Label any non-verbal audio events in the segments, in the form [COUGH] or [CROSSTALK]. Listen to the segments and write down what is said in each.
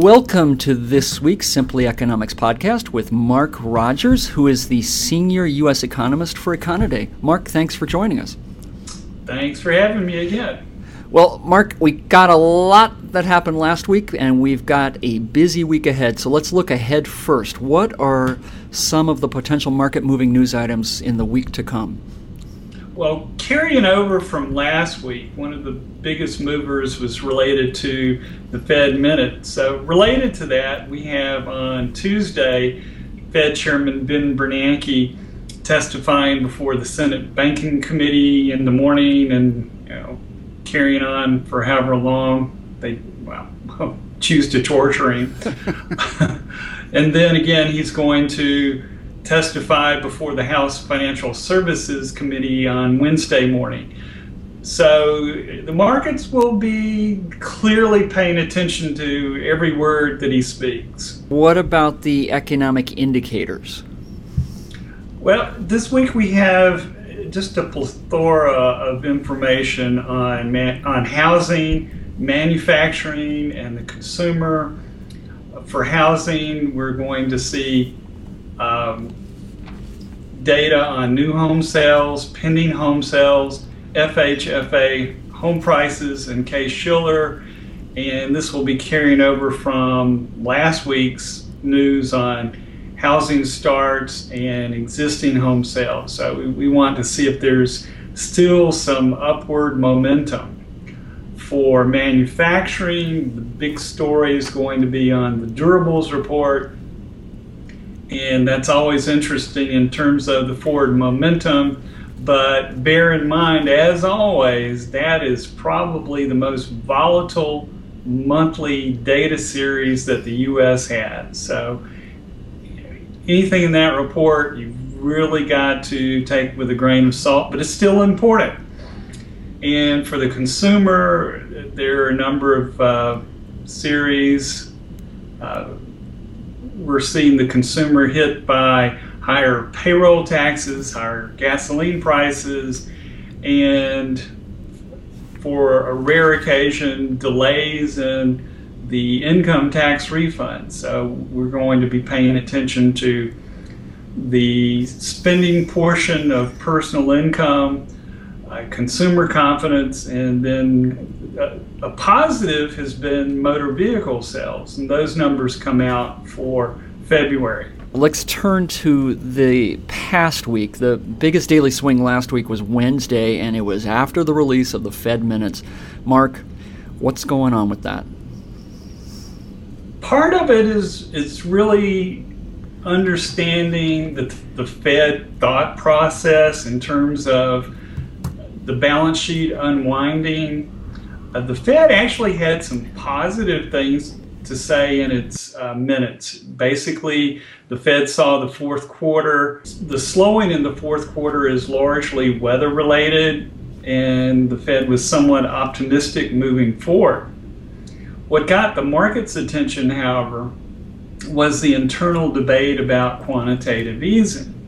Welcome to this week's Simply Economics podcast with Mark Rogers, who is the senior U.S. economist for Econoday. Mark, thanks for joining us. Thanks for having me again. Well, Mark, we got a lot that happened last week, and we've got a busy week ahead. So let's look ahead first. What are some of the potential market moving news items in the week to come? Well, carrying over from last week, one of the biggest movers was related to the Fed minute. So, related to that, we have on Tuesday Fed Chairman Ben Bernanke testifying before the Senate Banking Committee in the morning and you know, carrying on for however long they well [LAUGHS] choose to torture him. [LAUGHS] and then again, he's going to testify before the House Financial Services Committee on Wednesday morning. So the markets will be clearly paying attention to every word that he speaks. What about the economic indicators? Well, this week we have just a plethora of information on man, on housing, manufacturing, and the consumer. For housing, we're going to see um, data on new home sales, pending home sales, FHFA home prices, and Case Shiller. And this will be carrying over from last week's news on housing starts and existing home sales. So we, we want to see if there's still some upward momentum. For manufacturing, the big story is going to be on the durables report and that's always interesting in terms of the forward momentum. But bear in mind, as always, that is probably the most volatile monthly data series that the U.S. has. So anything in that report, you've really got to take with a grain of salt, but it's still important. And for the consumer, there are a number of uh, series. Uh, we're seeing the consumer hit by higher payroll taxes, higher gasoline prices, and for a rare occasion, delays in the income tax refund. So we're going to be paying attention to the spending portion of personal income, uh, consumer confidence, and then a, positive has been motor vehicle sales, and those numbers come out for February. Let's turn to the past week. The biggest daily swing last week was Wednesday, and it was after the release of the Fed minutes. Mark, what's going on with that? Part of it is it's really understanding the, the Fed thought process in terms of the balance sheet unwinding. Uh, the Fed actually had some positive things to say in its uh, minutes. Basically, the Fed saw the fourth quarter. The slowing in the fourth quarter is largely weather related, and the Fed was somewhat optimistic moving forward. What got the market's attention, however, was the internal debate about quantitative easing.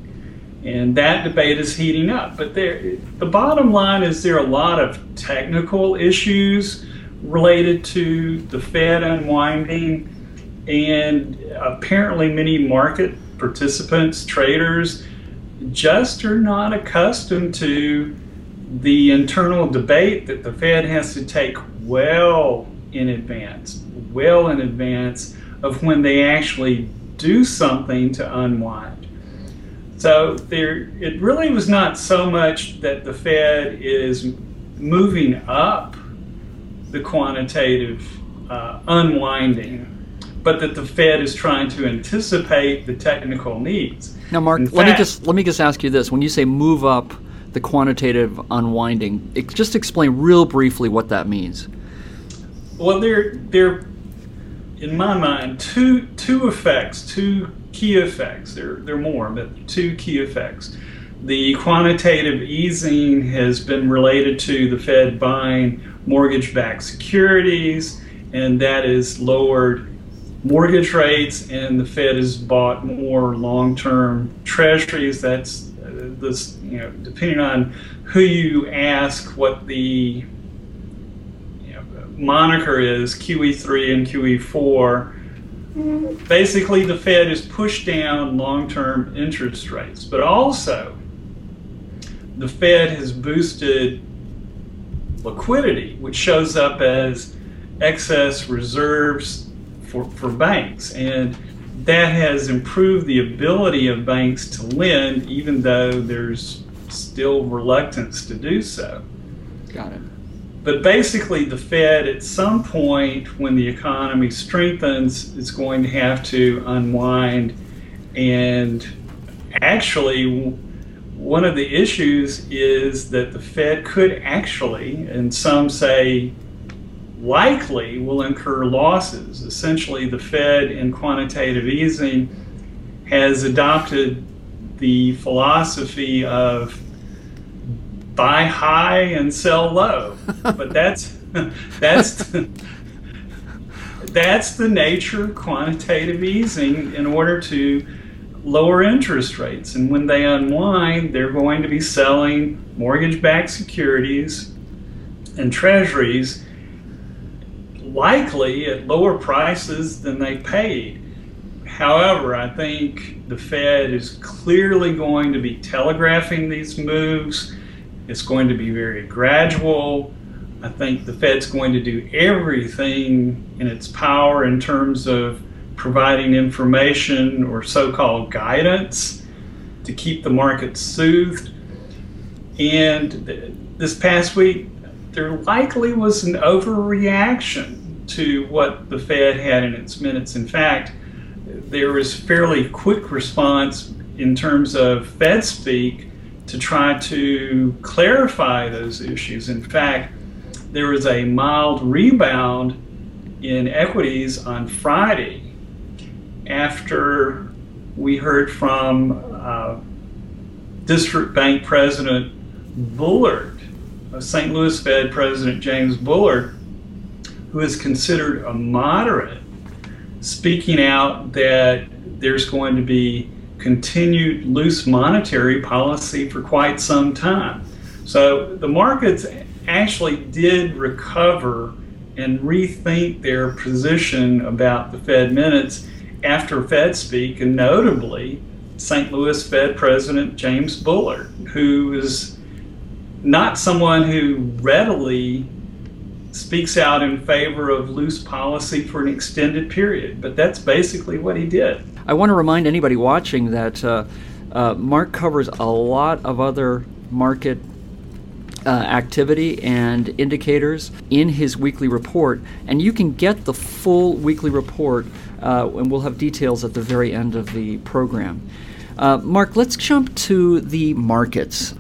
And that debate is heating up. But there, the bottom line is there are a lot of technical issues related to the Fed unwinding, and apparently many market participants, traders, just are not accustomed to the internal debate that the Fed has to take well in advance, well in advance of when they actually do something to unwind. So there, it really was not so much that the Fed is moving up the quantitative uh, unwinding, but that the Fed is trying to anticipate the technical needs. Now, Mark, In let me just let me just ask you this: When you say move up the quantitative unwinding, it, just explain real briefly what that means. Well, there, there, in my mind, two two effects, two key effects. There, there are more, but two key effects. The quantitative easing has been related to the Fed buying mortgage backed securities, and that has lowered mortgage rates, and the Fed has bought more long term treasuries. That's uh, this, you know, depending on who you ask, what the you know, moniker is QE3 and QE4. Basically the Fed has pushed down long term interest rates, but also the Fed has boosted liquidity, which shows up as excess reserves for, for banks. And that has improved the ability of banks to lend, even though there's still reluctance to do so. Got it. But basically, the Fed, at some point when the economy strengthens, is going to have to unwind. And actually, one of the issues is that the Fed could actually, and some say likely, will incur losses. Essentially, the Fed in quantitative easing has adopted the philosophy of buy high and sell low. but that's that's the, that's the nature of quantitative easing in order to lower interest rates. And when they unwind, they're going to be selling mortgage-backed securities and treasuries likely at lower prices than they paid. However, I think the Fed is clearly going to be telegraphing these moves it's going to be very gradual. I think the Fed's going to do everything in its power in terms of providing information or so called guidance to keep the market soothed. And this past week, there likely was an overreaction to what the Fed had in its minutes. In fact, there was fairly quick response in terms of Fed speak to try to clarify those issues. In fact, there was a mild rebound in equities on Friday after we heard from uh, District Bank President Bullard, St. Louis Fed President James Bullard, who is considered a moderate, speaking out that there's going to be continued loose monetary policy for quite some time. So the markets actually did recover and rethink their position about the Fed minutes after Fed speak, and notably St. Louis Fed President James Bullard, who is not someone who readily speaks out in favor of loose policy for an extended period, but that's basically what he did. I want to remind anybody watching that uh, uh, Mark covers a lot of other market uh, activity and indicators in his weekly report, and you can get the full weekly report, uh, and we'll have details at the very end of the program. Uh, Mark, let's jump to the markets.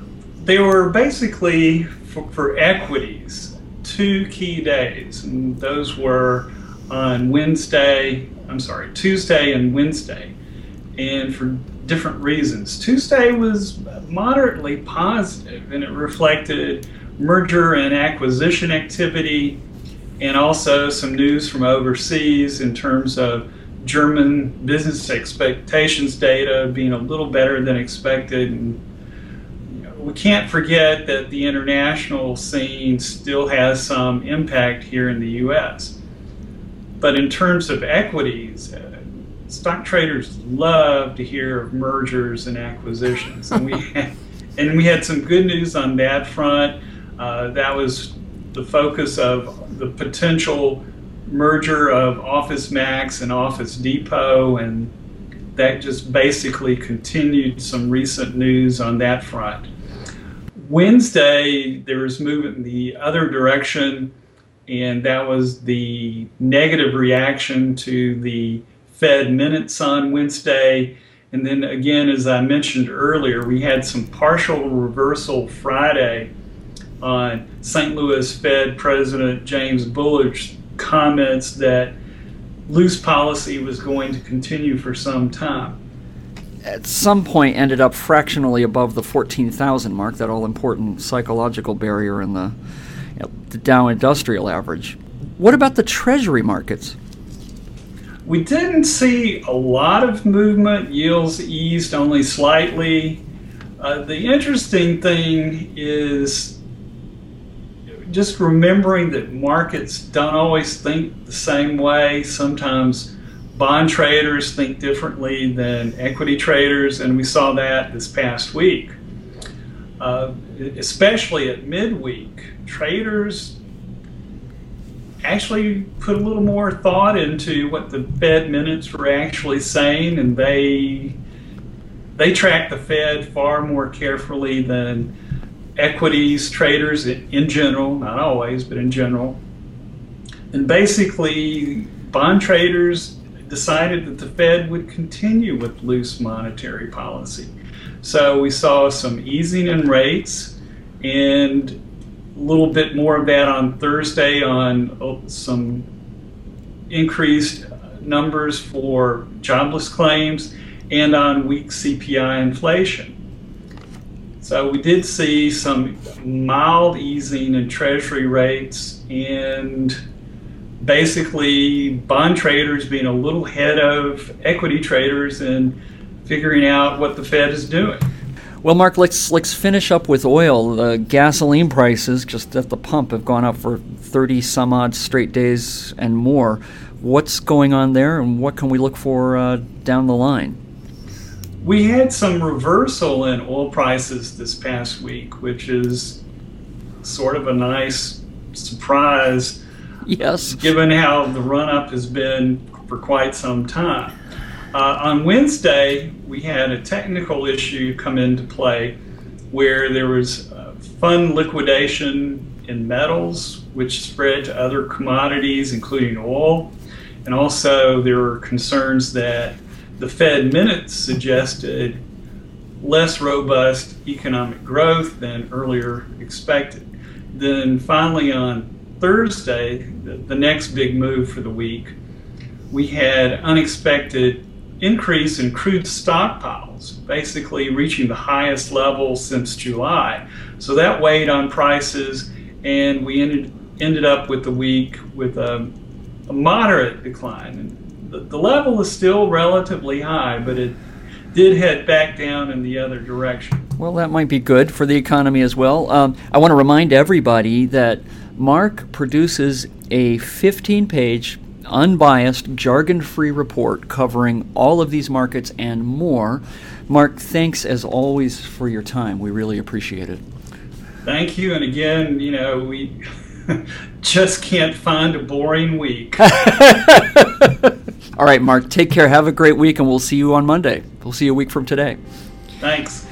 They were basically for, for equities two key days, and those were on Wednesday, I'm sorry, Tuesday and Wednesday, and for different reasons. Tuesday was moderately positive, and it reflected merger and acquisition activity, and also some news from overseas in terms of German business expectations data being a little better than expected. And we can't forget that the international scene still has some impact here in the U.S. But in terms of equities, uh, stock traders love to hear of mergers and acquisitions, and we [LAUGHS] had, and we had some good news on that front. Uh, that was the focus of the potential merger of Office Max and Office Depot, and that just basically continued some recent news on that front. Wednesday, there was movement in the other direction and that was the negative reaction to the Fed minutes on Wednesday. And then again, as I mentioned earlier, we had some partial reversal Friday on St. Louis Fed President James Bullard's comments that loose policy was going to continue for some time. At some point, ended up fractionally above the 14,000 mark, that all important psychological barrier in the the Dow Industrial Average. What about the Treasury markets? We didn't see a lot of movement. Yields eased only slightly. Uh, the interesting thing is just remembering that markets don't always think the same way. Sometimes bond traders think differently than equity traders, and we saw that this past week. Uh, especially at midweek, traders actually put a little more thought into what the Fed minutes were actually saying, and they they track the Fed far more carefully than equities traders in general, not always, but in general. And basically, bond traders decided that the Fed would continue with loose monetary policy. So we saw some easing in rates and a little bit more of that on Thursday on oh, some increased numbers for jobless claims and on weak CPI inflation. So we did see some mild easing in treasury rates and basically bond traders being a little ahead of equity traders and figuring out what the Fed is doing. Well, Mark, let's let's finish up with oil. The gasoline prices just at the pump have gone up for 30 some odd straight days and more. What's going on there, and what can we look for uh, down the line? We had some reversal in oil prices this past week, which is sort of a nice surprise. Yes. Given how the run up has been for quite some time. Uh, on Wednesday, we had a technical issue come into play where there was uh, fund liquidation in metals, which spread to other commodities, including oil. And also, there were concerns that the Fed minutes suggested less robust economic growth than earlier expected. Then, finally, on Thursday, the, the next big move for the week, we had unexpected increase in crude stockpiles, basically reaching the highest level since July. So that weighed on prices, and we ended ended up with the week with a, a moderate decline. And the, the level is still relatively high, but it did head back down in the other direction. Well, that might be good for the economy as well. Um, I want to remind everybody that Mark produces a 15 page unbiased, jargon free report covering all of these markets and more. Mark, thanks as always for your time. We really appreciate it. Thank you. And again, you know, we [LAUGHS] just can't find a boring week. [LAUGHS] all right, Mark, take care. Have a great week, and we'll see you on Monday. We'll see you a week from today. Thanks.